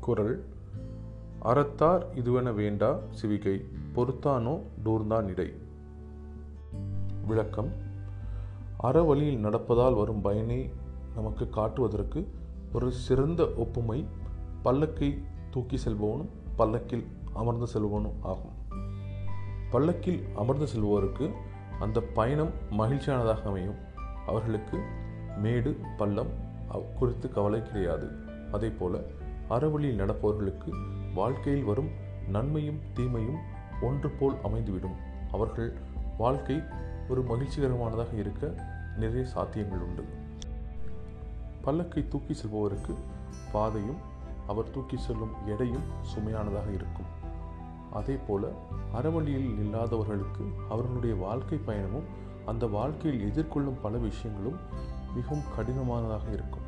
குரல் அறத்தார் இதுவென வேண்டா சிவிகை பொறுத்தானோ டூர்ந்தான் இடை விளக்கம் அறவழியில் நடப்பதால் வரும் பயனை நமக்கு காட்டுவதற்கு ஒரு சிறந்த ஒப்புமை பல்லக்கை தூக்கி செல்பவனும் பல்லக்கில் அமர்ந்து செல்பவனும் ஆகும். பல்லக்கில் அமர்ந்து செல்பவருக்கு அந்த பயணம் மகிழ்ச்சியானதாக அமையும். அவர்களுக்கு மேடு பள்ளம் குறித்து கவலை கிடையாது. அதே போல அறவழியில் நடப்பவர்களுக்கு வாழ்க்கையில் வரும் நன்மையும் தீமையும் ஒன்று போல் அமைந்துவிடும். அவர்கள் வாழ்க்கை ஒரு மகிழ்ச்சிகரமானதாக இருக்க நிறைய சாத்தியங்கள் உண்டு. பல்லக்கை தூக்கி செல்பவருக்கு பாதையும் அவர் தூக்கி செல்லும் எடையும் சுமையானதாக இருக்கும். அதே போல அறவழியில் இல்லாதவர்களுக்கு அவர்களுடைய வாழ்க்கை பயணமும் அந்த வாழ்க்கையில் எதிர்கொள்ளும் பல விஷயங்களும் மிகவும் கடினமானதாக இருக்கும்.